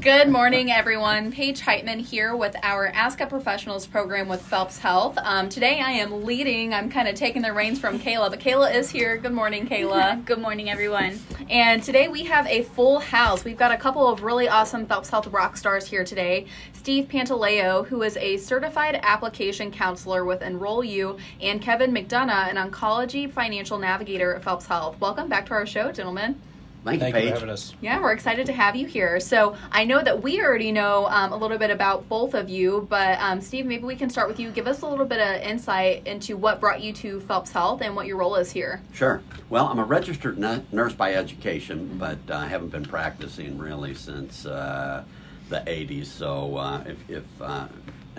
Good morning, everyone. Paige Heitman here with our Ask a Professionals program with Phelps Health. Um, today I am leading, I'm kind of taking the reins from Kayla, but Kayla is here. Good morning, Kayla. Good morning, everyone. And today we have a full house. We've got a couple of really awesome Phelps Health rock stars here today. Steve Pantaleo, who is a certified application counselor with Enroll You, and Kevin McDonough, an oncology financial navigator at Phelps Health. Welcome back to our show, gentlemen. Thank, Thank you, you Paige. for having us. Yeah, we're excited to have you here. So I know that we already know um, a little bit about both of you, but um, Steve, maybe we can start with you. Give us a little bit of insight into what brought you to Phelps Health and what your role is here. Sure. Well, I'm a registered nu- nurse by education, but uh, I haven't been practicing really since uh, the 80s. So uh, if, if uh,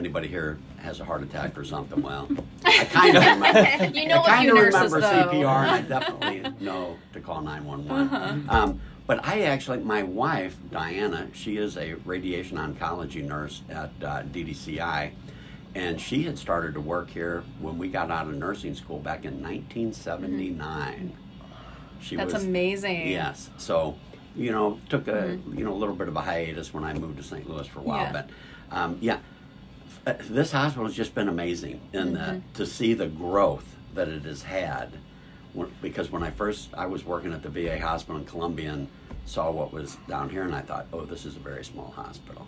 anybody here has a heart attack or something, well, I kind of remember. You know I few kinda remember though. CPR, and I definitely know to call 911. Uh-huh. Um, but I actually, my wife, Diana, she is a radiation oncology nurse at uh, DDCI. And she had started to work here when we got out of nursing school back in 1979. She That's was, amazing. Yes. So, you know, took a you know a little bit of a hiatus when I moved to St. Louis for a while, Yeah. but um, yeah, uh, this hospital has just been amazing in that to see the growth that it has had. Because when I first I was working at the VA hospital in Columbia and saw what was down here, and I thought, oh, this is a very small hospital,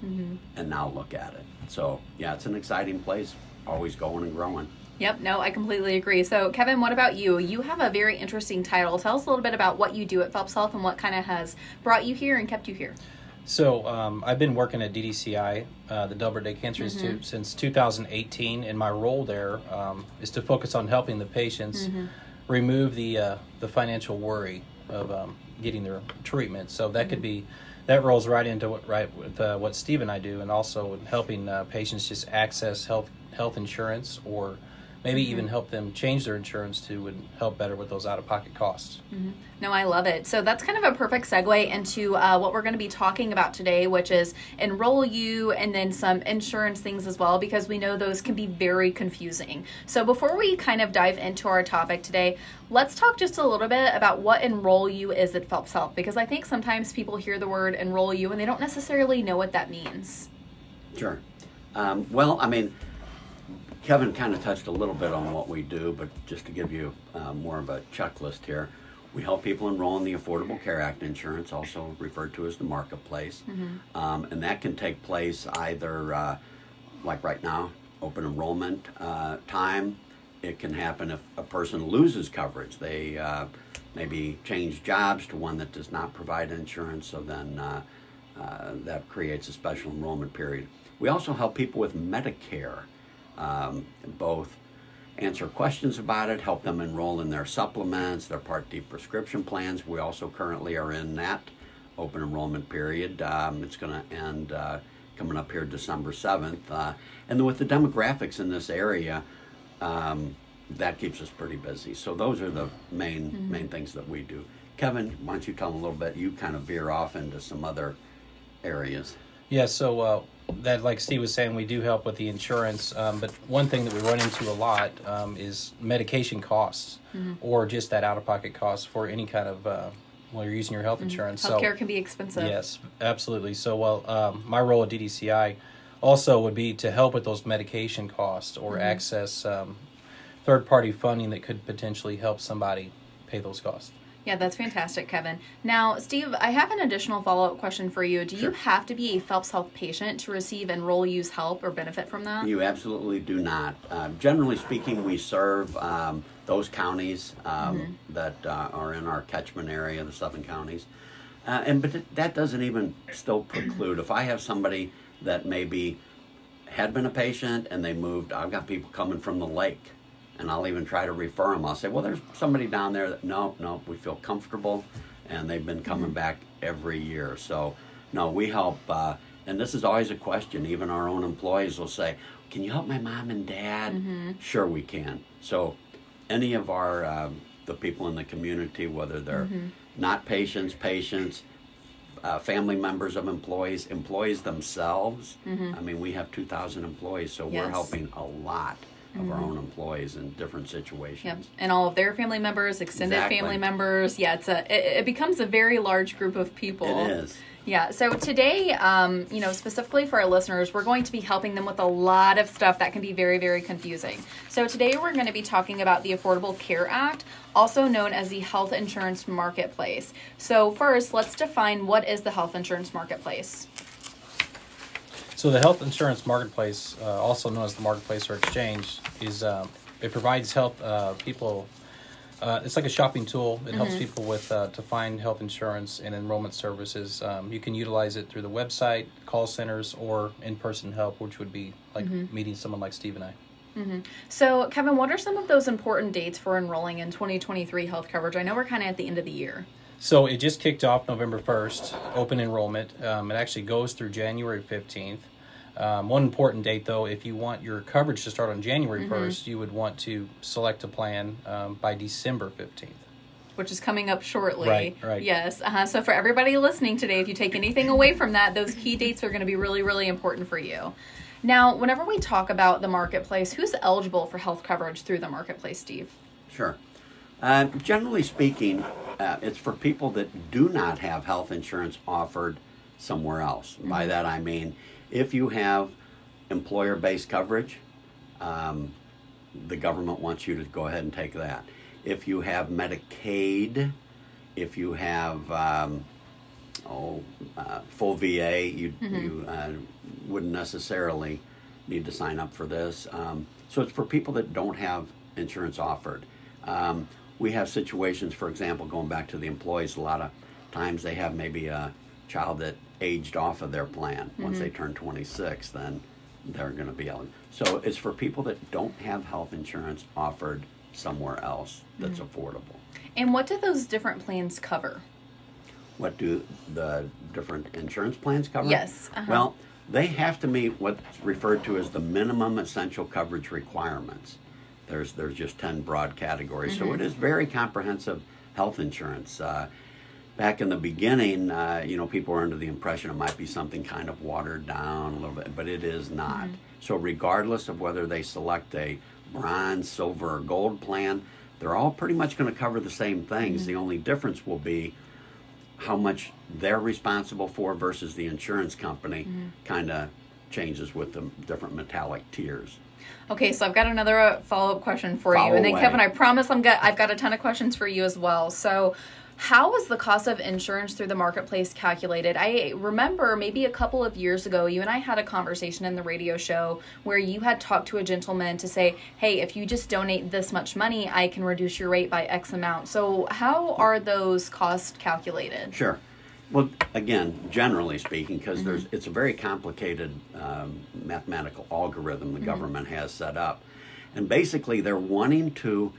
and now look at it. So yeah, it's an exciting place, always going and growing. Yep, no, I completely agree. So, Kevin, what about you? You have a very interesting title. Tell us a little bit about what you do at Phelps Health and what kind of has brought you here and kept you here. So um, I've been working at DDCI, uh, the Delbert Day Cancer Institute, since 2018, and my role there um, is to focus on helping the patients remove the uh, the financial worry of um, getting their treatment. So that could be that rolls right into what right with uh, what Steve and I do, and also helping uh, patients just access health health insurance or maybe even help them change their insurance to would help better with those out of pocket costs. No, I love it. So that's kind of a perfect segue into uh, what we're going to be talking about today, which is enroll you and then some insurance things as well, because we know those can be very confusing. So before we kind of dive into our topic today, let's talk just a little bit about what enroll you is at Phelps Health, because I think sometimes people hear the word enroll you and they don't necessarily know what that means. Sure. Um, well, I mean, Kevin kind of touched a little bit on what we do, but just to give you uh, more of a checklist here, we help people enroll in the Affordable Care Act insurance, also referred to as the marketplace. Um, and that can take place either, uh, like right now, open enrollment uh, time. It can happen if a person loses coverage. They uh, maybe change jobs to one that does not provide insurance, so then uh, uh, that creates a special enrollment period. We also help people with Medicare, um, both answer questions about it, help them enroll in their supplements, their Part D prescription plans. We also currently are in that open enrollment period. Um, it's going to end uh, coming up here December 7th. Uh, and then with the demographics in this area, um, that keeps us pretty busy. So those are the main main things that we do. Kevin, why don't you tell them a little bit? You kind of veer off into some other areas. Yeah, so uh, that, like Steve was saying, we do help with the insurance. Um, but one thing that we run into a lot um, is medication costs, or just that out-of-pocket cost for any kind of uh, while you're using your health insurance. Healthcare so can be expensive. yes, absolutely. So, well, um, my role at DDCI also would be to help with those medication costs or access um, third-party funding that could potentially help somebody pay those costs. Yeah, that's fantastic, Kevin. Now, Steve, I have an additional follow up question for you. Do you have to be a Phelps Health patient to receive enroll use help or benefit from that? You absolutely do not. Uh, generally speaking, we serve um, those counties um, that uh, are in our catchment area, the seven counties. Uh, and but th- that doesn't even still preclude if I have somebody that maybe had been a patient and they moved. I've got people coming from the lake, and I'll even try to refer them. I'll say, well, there's somebody down there that no, no, we feel comfortable, and they've been coming back every year. So no, we help. Uh, and this is always a question. Even our own employees will say, "Can you help my mom and dad?" Sure, we can. So any of our um, the people in the community, whether they're not patients, patients, uh, family members of employees, employees themselves. I mean, we have 2,000 employees, so Yes. we're helping a lot of our own employees in different situations. Yep, and all of their family members, extended Exactly. family members. Yeah, it's a it, it becomes a very large group of people. It is. Yeah, so today, um, you know, specifically for our listeners, we're going to be helping them with a lot of stuff that can be very, very confusing. So today we're going to be talking about the Affordable Care Act, also known as the Health Insurance Marketplace. So first, let's define what is the health insurance marketplace. So the health insurance marketplace, uh, also known as the marketplace or exchange, is um, it provides health uh, people uh, it's like a shopping tool. It helps people with uh, to find health insurance and enrollment services. Um, you can utilize it through the website, call centers, or in-person help, which would be like meeting someone like Steve and I. So, Kevin, what are some of those important dates for enrolling in 2023 health coverage? I know we're kind of at the end of the year. So it just kicked off November 1st, open enrollment. Um, it actually goes through January 15th. Um, one important date, though, if you want your coverage to start on January 1st, you would want to select a plan um, by December 15th. which is coming up shortly. Right, right. Yes. Uh-huh. So for everybody listening today, if you take anything away from that, those key dates are going to be really, really important for you. Now, whenever we talk about the marketplace, who's eligible for health coverage through the marketplace, Steve? Sure. Uh, generally speaking, uh, it's for people that do not have health insurance offered somewhere else. By that I mean, if you have employer based coverage, um, the government wants you to go ahead and take that. If you have Medicaid, if you have um, oh uh, full VA, you you uh, wouldn't necessarily need to sign up for this. Um, so it's for people that don't have insurance offered. Um, we have situations, for example, going back to the employees. A lot of times they have maybe a child that aged off of their plan. Once they turn 26, then they're going to be eligible. So it's for people that don't have health insurance offered somewhere else that's affordable. And what do those different plans cover? What do the different insurance plans cover? Yes, uh-huh. Well, they have to meet what's referred to as the minimum essential coverage requirements. There's there's just ten broad categories, so it is very comprehensive health insurance. Uh, back in the beginning, uh, you know, people were under the impression it might be something kind of watered down a little bit, but it is not. So regardless of whether they select a bronze, silver, or gold plan, they're all pretty much going to cover the same things. The only difference will be how much they're responsible for versus the insurance company kind of changes with the different metallic tiers. Okay, so I've got another uh, follow up question for you, and then away. Kevin, I promise I'm got I've got a ton of questions for you as well. So, how was the cost of insurance through the marketplace calculated? I remember maybe a couple of years ago, you and I had a conversation in the radio show where you had talked to a gentleman to say, "Hey, if you just donate this much money, I can reduce your rate by X amount." So, how are those costs calculated? Sure. Well, again, generally speaking, because there's it's a very complicated um, mathematical algorithm the government has set up, and basically they're wanting to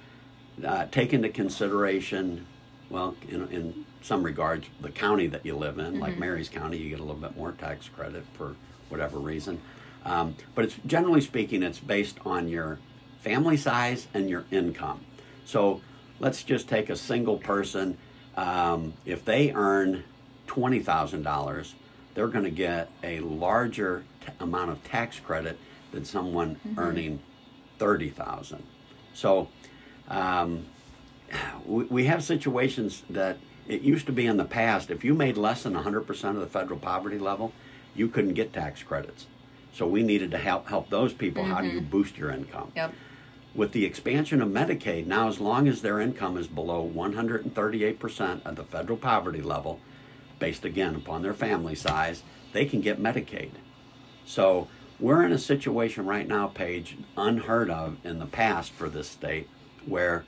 uh, take into consideration, well, in, in some regards, the county that you live in, like Maries County, you get a little bit more tax credit for whatever reason, um, but it's generally speaking, it's based on your family size and your income. So let's just take a single person. Um, if they earn twenty thousand dollars, they're going to get a larger t- amount of tax credit than someone earning thirty thousand. So um, we, we have situations that it used to be in the past. If you made less than hundred percent of the federal poverty level, you couldn't get tax credits. So we needed to help help those people. How do you mm-hmm. boost your income? Yep. With the expansion of Medicaid, now as long as their income is below 138% of the federal poverty level, based again upon their family size, they can get Medicaid. So we're in a situation right now, Paige, unheard of in the past for this state, where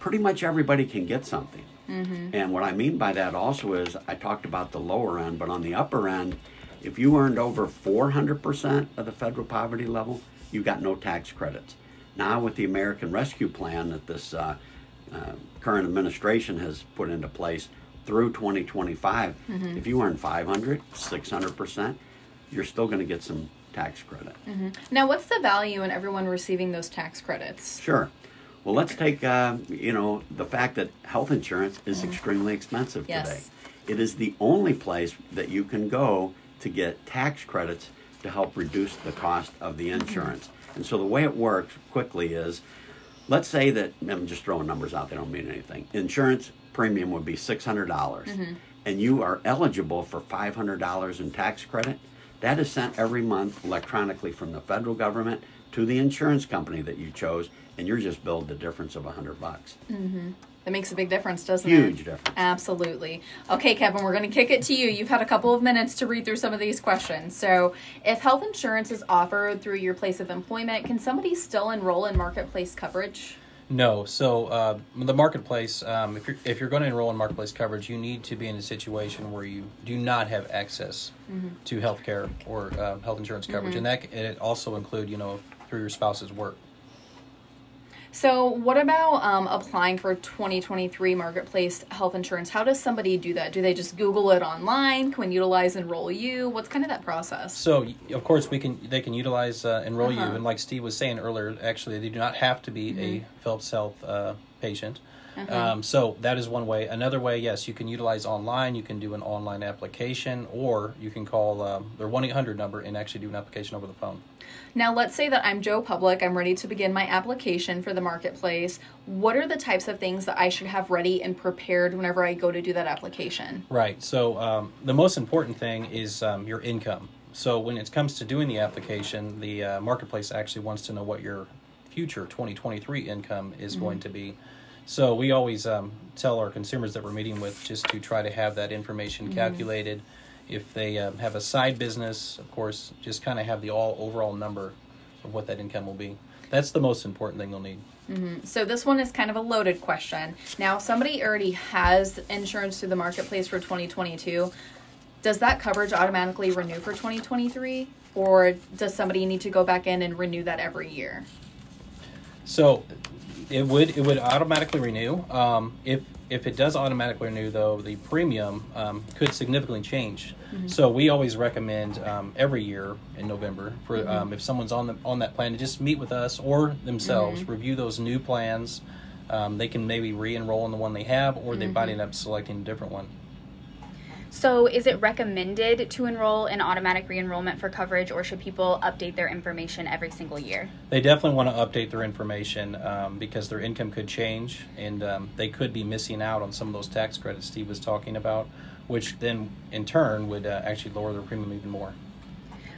pretty much everybody can get something. And what I mean by that also is I talked about the lower end, but on the upper end, if you earned over 400% of the federal poverty level, you got no tax credits. Now, with the American Rescue Plan that this uh, uh, current administration has put into place through 2025, if you earn 500, 600%, you're still going to get some tax credit. Now, what's the value in everyone receiving those tax credits? Sure. Well, let's take uh, you know the fact that health insurance is mm-hmm. extremely expensive Yes. today. It is the only place that you can go to get tax credits to help reduce the cost of the mm-hmm. insurance. And so the way it works quickly is, let's say that I'm just throwing numbers out; they don't mean anything. Insurance premium would be six hundred dollars, mm-hmm. and you are eligible for $500 in tax credit, that is sent every month electronically from the federal government to the insurance company that you chose, and you're just billed the difference of a 100 bucks. That makes a big difference, doesn't it? Huge difference. Absolutely. Okay, Kevin, we're going to kick it to you. You've had a couple of minutes to read through some of these questions. So, if health insurance is offered through your place of employment, can somebody still enroll in marketplace coverage? No. So uh, the marketplace, um, if you're if you're going to enroll in marketplace coverage, you need to be in a situation where you do not have access to health care or uh, health insurance coverage, and that c- it also include you know through your spouse's work. So, what about um, applying for 2023 marketplace health insurance? How does somebody do that? Do they just Google it online? Can we utilize Enroll You? What's kind of that process? So of course we can they can utilize uh, enroll Uh-huh. you, and like Steve was saying earlier, actually they do not have to be a Phelps Health uh, patient. Um, so that is one way. Another way, yes, you can utilize online. You can do an online application, or you can call um, their one eight hundred number and actually do an application over the phone. Now, let's say that I'm Joe Public. I'm ready to begin my application for the marketplace. What are the types of things that I should have ready and prepared whenever I go to do that application? Right. So um, the most important thing is um, your income. So when it comes to doing the application, the uh, marketplace actually wants to know what your future 2023 income is going to be. So we always um, tell our consumers that we're meeting with just to try to have that information calculated. If they um, have a side business, of course, just kind of have the all overall number of what that income will be. That's the most important thing they'll need. So, this one is kind of a loaded question. Now, somebody already has insurance through the marketplace for 2022. Does that coverage automatically renew for 2023? Or does somebody need to go back in and renew that every year? So it would it would automatically renew. Um, if if it does automatically renew, though, the premium um, could significantly change. So we always recommend um, every year in November for um, if someone's on the on that plan to just meet with us or themselves, review those new plans. Um, they can maybe re-enroll in the one they have, or they might end up selecting a different one. So, is it recommended to enroll in automatic re enrollment for coverage, or should people update their information every single year? They definitely want to update their information um, because their income could change and um, they could be missing out on some of those tax credits Steve was talking about, which then in turn would uh, actually lower their premium even more.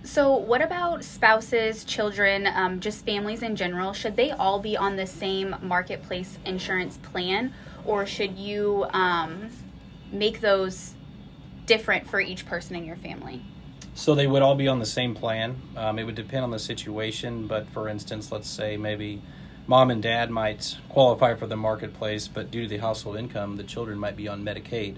So, what about spouses, children, um, just families in general? Should they all be on the same marketplace insurance plan, or should you um, make those different for each person in your family? So they would all be on the same plan. Um, it would depend on the situation, but for instance, let's say maybe mom and dad might qualify for the marketplace, but due to the household income, the children might be on Medicaid.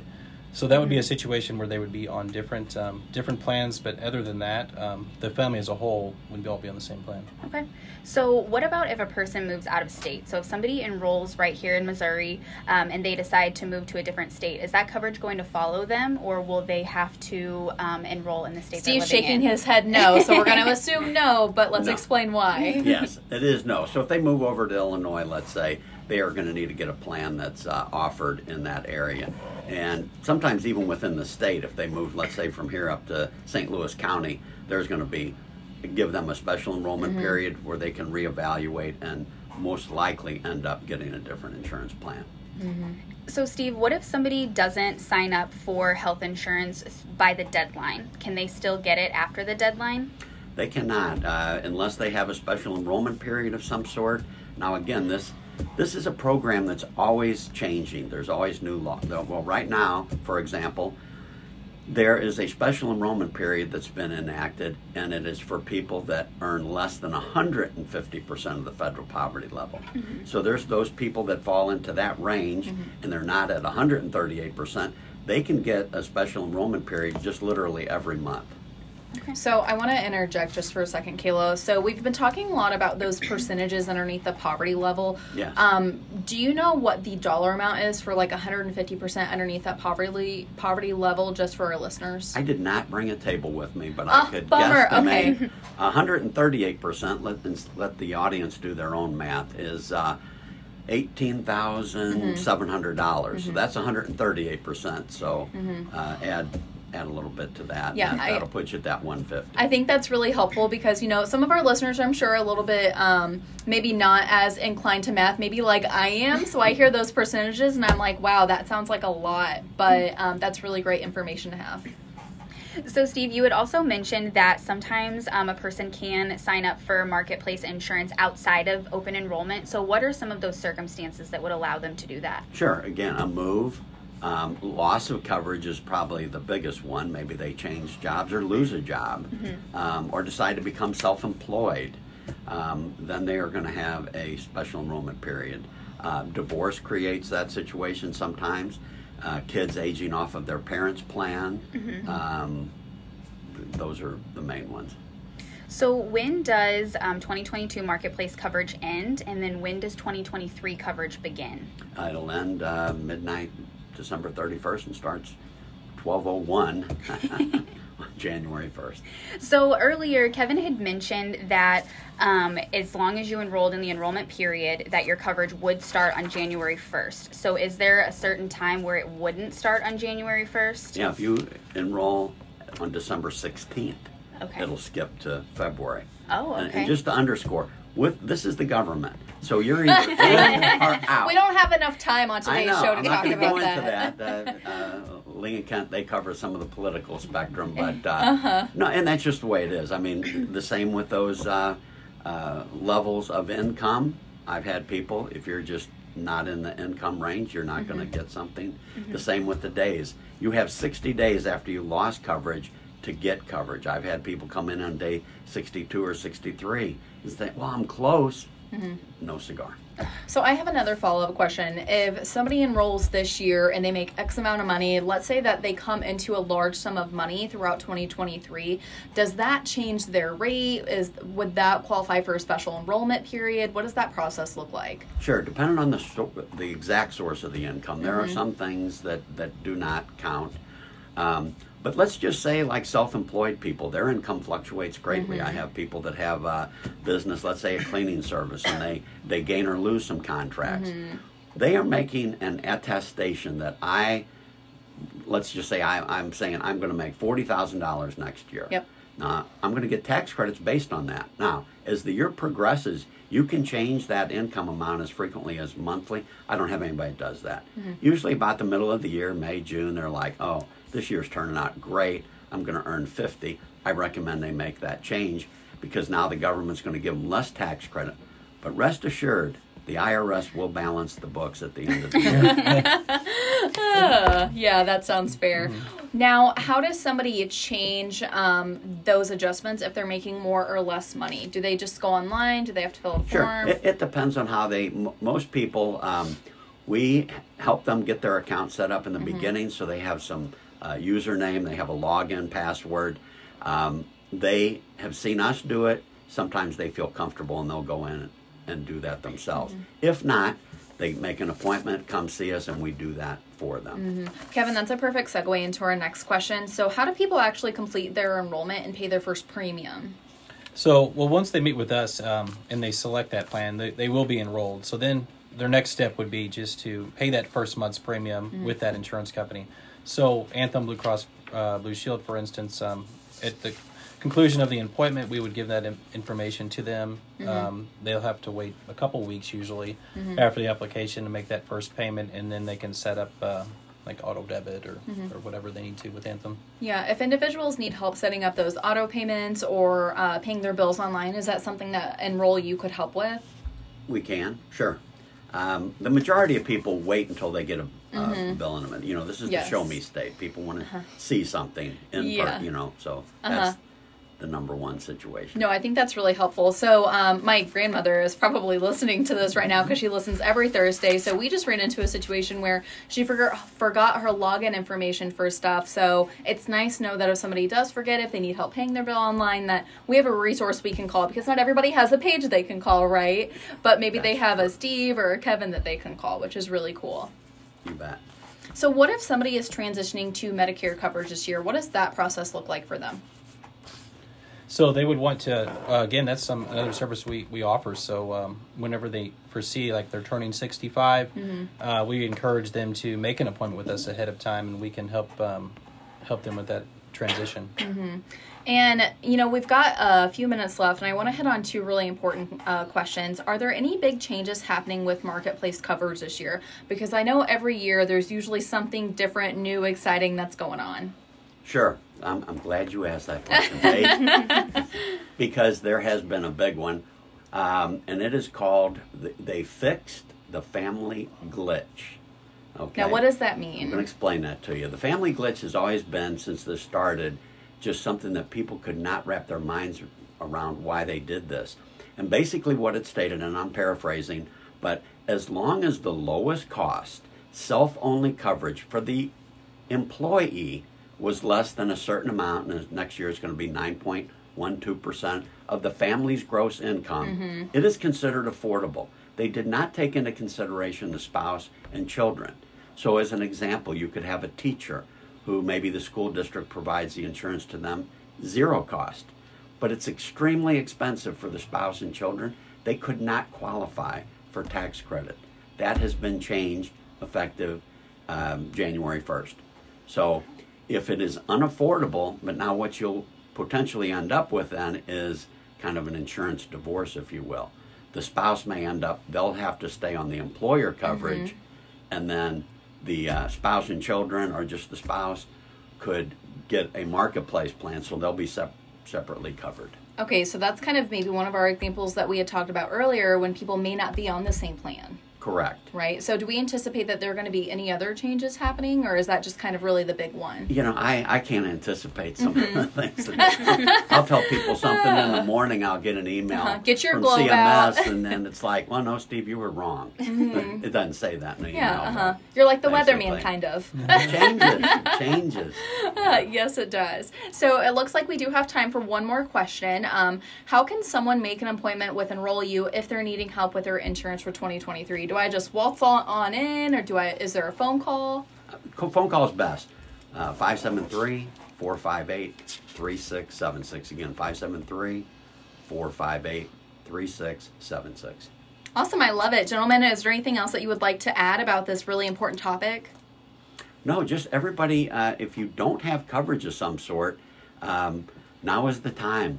So that would be a situation where they would be on different um, different plans, but other than that, um, the family as a whole would all be on the same plan. Okay. So, what about if a person moves out of state? So, if somebody enrolls right here in Missouri um, and they decide to move to a different state, is that coverage going to follow them, or will they have to um, enroll in the state? they're Steve's living shaking in? his head no, so we're going to assume no, but let's No. explain why. yes, it is no. So if they move over to Illinois, let's say, they are going to need to get a plan that's uh, offered in that area. And sometimes even within the state, if they move, let's say, from here up to St. Louis County, there's going to be give them a special enrollment period where they can reevaluate and most likely end up getting a different insurance plan. So, Steve, what if somebody doesn't sign up for health insurance by the deadline? Can they still get it after the deadline? They cannot uh, unless they have a special enrollment period of some sort. Now, again, this this is a program that's always changing. There's always new law. Well, right now, for example, there is a special enrollment period that's been enacted, and it is for people that earn less than 150% of the federal poverty level. Mm-hmm. So there's those people that fall into that range, mm-hmm. and they're not at 138%. They can get a special enrollment period just literally every month. So I want to interject just for a second, Kayla. So we've been talking a lot about those percentages underneath the poverty level. Yes. Um, do you know what the dollar amount is for like 150% underneath that poverty poverty level, just for our listeners? I did not bring a table with me, but I Oh, could bummer. guesstimate Okay. 138%. Let let the audience do their own math. Is uh, eighteen Mm-hmm. seven hundred dollars. So that's 138%. So uh, add add a little bit to that. Yeah, and I- that'll put you at that 150. I think that's really helpful because you know some of our listeners, I'm sure, are a little bit um, maybe not as inclined to math, maybe like I am. So I hear those percentages and I'm like, wow, that sounds like a lot, but um, that's really great information to have. So, Steve, you had also mentioned that sometimes um, a person can sign up for marketplace insurance outside of open enrollment. So, what are some of those circumstances that would allow them to do that? Sure. Again, a move. Um, loss of coverage is probably the biggest one. Maybe they change jobs or lose a job um, or decide to become self employed. Um, then they are going to have a special enrollment period. Uh, divorce creates that situation sometimes. Uh, kids aging off of their parents' plan. Um, th- those are the main ones. So, when does um, 2022 marketplace coverage end, and then when does 2023 coverage begin? Uh, it'll end uh, midnight, December 31st, and starts 1201 on January 1st. So earlier, Kevin had mentioned that um, as long as you enrolled in the enrollment period, that your coverage would start on January 1st. So is there a certain time where it wouldn't start on January 1st? Yeah, if you enroll on December 16th, Okay. it'll skip to February. Oh, And- okay. And just to underscore, with this is the government, so you're either in or out. We don't have enough time on today's know. show to I'm talk going about go that. into that. Uh, uh, Kent, they cover some of the political spectrum, but uh, Uh-huh. no, and that's just the way it is. I mean, the same with those uh, uh, levels of income. I've had people, if you're just not in the income range, you're not going Mm-hmm. to get something. The same with the days. You have 60 days after you lost coverage to get coverage. I've had people come in on day 62 or 63 and say, "Well, I'm close." Mm-hmm. No cigar. So I have another follow-up question. If somebody enrolls this year and they make X amount of money, let's say that they come into a large sum of money throughout 2023, does that change their rate? Is would that qualify for a special enrollment period? What does that process look like? Sure, depending on the the exact source of the income, there are some things that that do not count. Um, but let's just say, like self-employed people, their income fluctuates greatly. I mm-hmm. have people that have a business, let's say a cleaning service, and they they gain or lose some contracts. Mm-hmm. They are making an attestation that I, let's just say I, I'm saying I'm going to make forty thousand dollars next year. Yep. Now, I'm going to get tax credits based on that. Now, as the year progresses, you can change that income amount as frequently as monthly. I don't have anybody that does that. Mm-hmm. Usually, about the middle of the year, May, June, they're like, oh, this year's turning out great. I'm going to earn 50. I recommend they make that change because now the government's going to give them less tax credit. But rest assured, the IRS will balance the books at the end of the year. Uh, yeah, that sounds fair. Now, how does somebody change um, those adjustments if they're making more or less money? Do they just go online? Do they have to fill a Sure. form? It, it depends on how they. M- most people, um, we help them get their account set up in the beginning, so they have some uh, username, they have a login password. Um, they have seen us do it. Sometimes they feel comfortable and they'll go in and do that themselves. If not, they make an appointment, come see us, and we do that for them. Kevin, that's a perfect segue into our next question. So, how do people actually complete their enrollment and pay their first premium? So, well, once they meet with us um, and they select that plan, they, they will be enrolled. So then their next step would be just to pay that first month's premium with that insurance company. So Anthem Blue Cross uh, Blue Shield, for instance, um, at the conclusion of the appointment, we would give that in- information to them. Um, they'll have to wait a couple weeks usually after the application to make that first payment, and then they can set up uh, like auto debit or, or whatever they need to with Anthem. Yeah, if individuals need help setting up those auto payments or uh, paying their bills online, is that something that Enroll You could help with? We can, sure. Um, the majority of people wait until they get a uh, them. You know, this is Yes. the show me state. People want to see something in Yeah. per, you know, so Uh-huh. that's the number one situation. No, I think that's really helpful. So, um, my grandmother is probably listening to this right now because she listens every Thursday. So, we just ran into a situation where she forgot forgot her login information for stuff. So, it's nice to know that if somebody does forget, if they need help paying their bill online, that we have a resource we can call because not everybody has a page they can call, right? But maybe they That's have a. Steve or a Kevin that they can call, which is really cool. You bet. So, what if somebody is transitioning to Medicare coverage this year? What does that process look like for them? So they would want to uh, again. That's some another service we, we offer. So um, whenever they foresee like they're turning sixty uh, we encourage them to make an appointment with us ahead of time, and we can help um, help them with that transition. And, you know, we've got a few minutes left, and I want to hit on two really important uh, questions. Are there any big changes happening with marketplace coverage this year? Because I know every year there's usually something different, new, exciting that's going on. Sure. I'm, I'm glad you asked that question, because there has been a big one, um, and it is called they fixed the family glitch. Okay. Now, what does that mean? I'm going to explain that to you. The family glitch has always been, since this started, just something that people could not wrap their minds around why they did this. And basically, what it stated, and I'm paraphrasing, but as long as the lowest cost self only coverage for the employee was less than a certain amount, and next year it's going to be 9.12% of the family's gross income, mm-hmm. it is considered affordable. They did not take into consideration the spouse and children. So, as an example, you could have a teacher who maybe the school district provides the insurance to them, zero cost. But it's extremely expensive for the spouse and children. They could not qualify for tax credit. That has been changed effective um, January 1st. So, if it is unaffordable, but now what you'll potentially end up with then is kind of an insurance divorce, if you will. The spouse may end up, they'll have to stay on the employer coverage, and then the uh, spouse and children, or just the spouse, could get a marketplace plan, so they'll be sep- separately covered. Okay, so that's kind of maybe one of our examples that we had talked about earlier when people may not be on the same plan, Correct. right? So, do we anticipate that there are going to be any other changes happening, or is that just kind of really the big one? You know, I, I can't anticipate some of the things. That, I'll tell people something in the morning. I'll get an email Uh-huh. Get your from CMS, out. Mm-hmm. and then it's like, "Well, no, Steve, you were wrong." It doesn't say that in the Yeah, email. Uh-huh. You're like the basically. weatherman, kind of. It changes. It changes. yes, it does. So it looks like we do have time for one more question. Um, how can someone make an appointment with Enroll You if they're needing help with their insurance for 2023? Do I just waltz on, in, or do I? Is there a phone call? Co- Phone call is best. Uh, 573 458 3676. Again, 573 458 3676. Awesome, I love it, gentlemen. Is there anything else that you would like to add about this really important topic? No, just everybody, uh, if you don't have coverage of some sort, um, now is the time.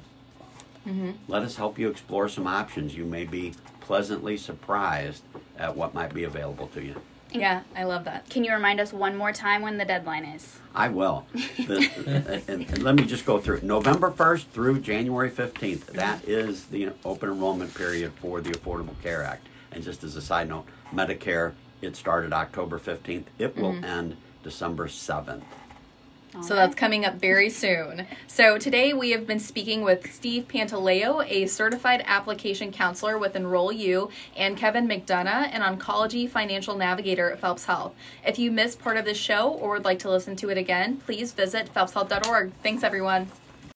Let us help you explore some options. You may be pleasantly surprised at what might be available to you. Yeah, I love that. Can you remind us one more time when the deadline is? I will. The, and, and let me just go through it. November 1st through January 15th. That is the open enrollment period for the Affordable Care Act. And just as a side note, Medicare, it started October 15th. It will mm-hmm. end December 7th. So that's coming up very soon. So today we have been speaking with Steve Pantaleo, a certified application counselor with Enroll You, and Kevin McDonough, an oncology financial navigator at Phelps Health. If you missed part of this show or would like to listen to it again, please visit phelpshealth.org. Thanks, everyone.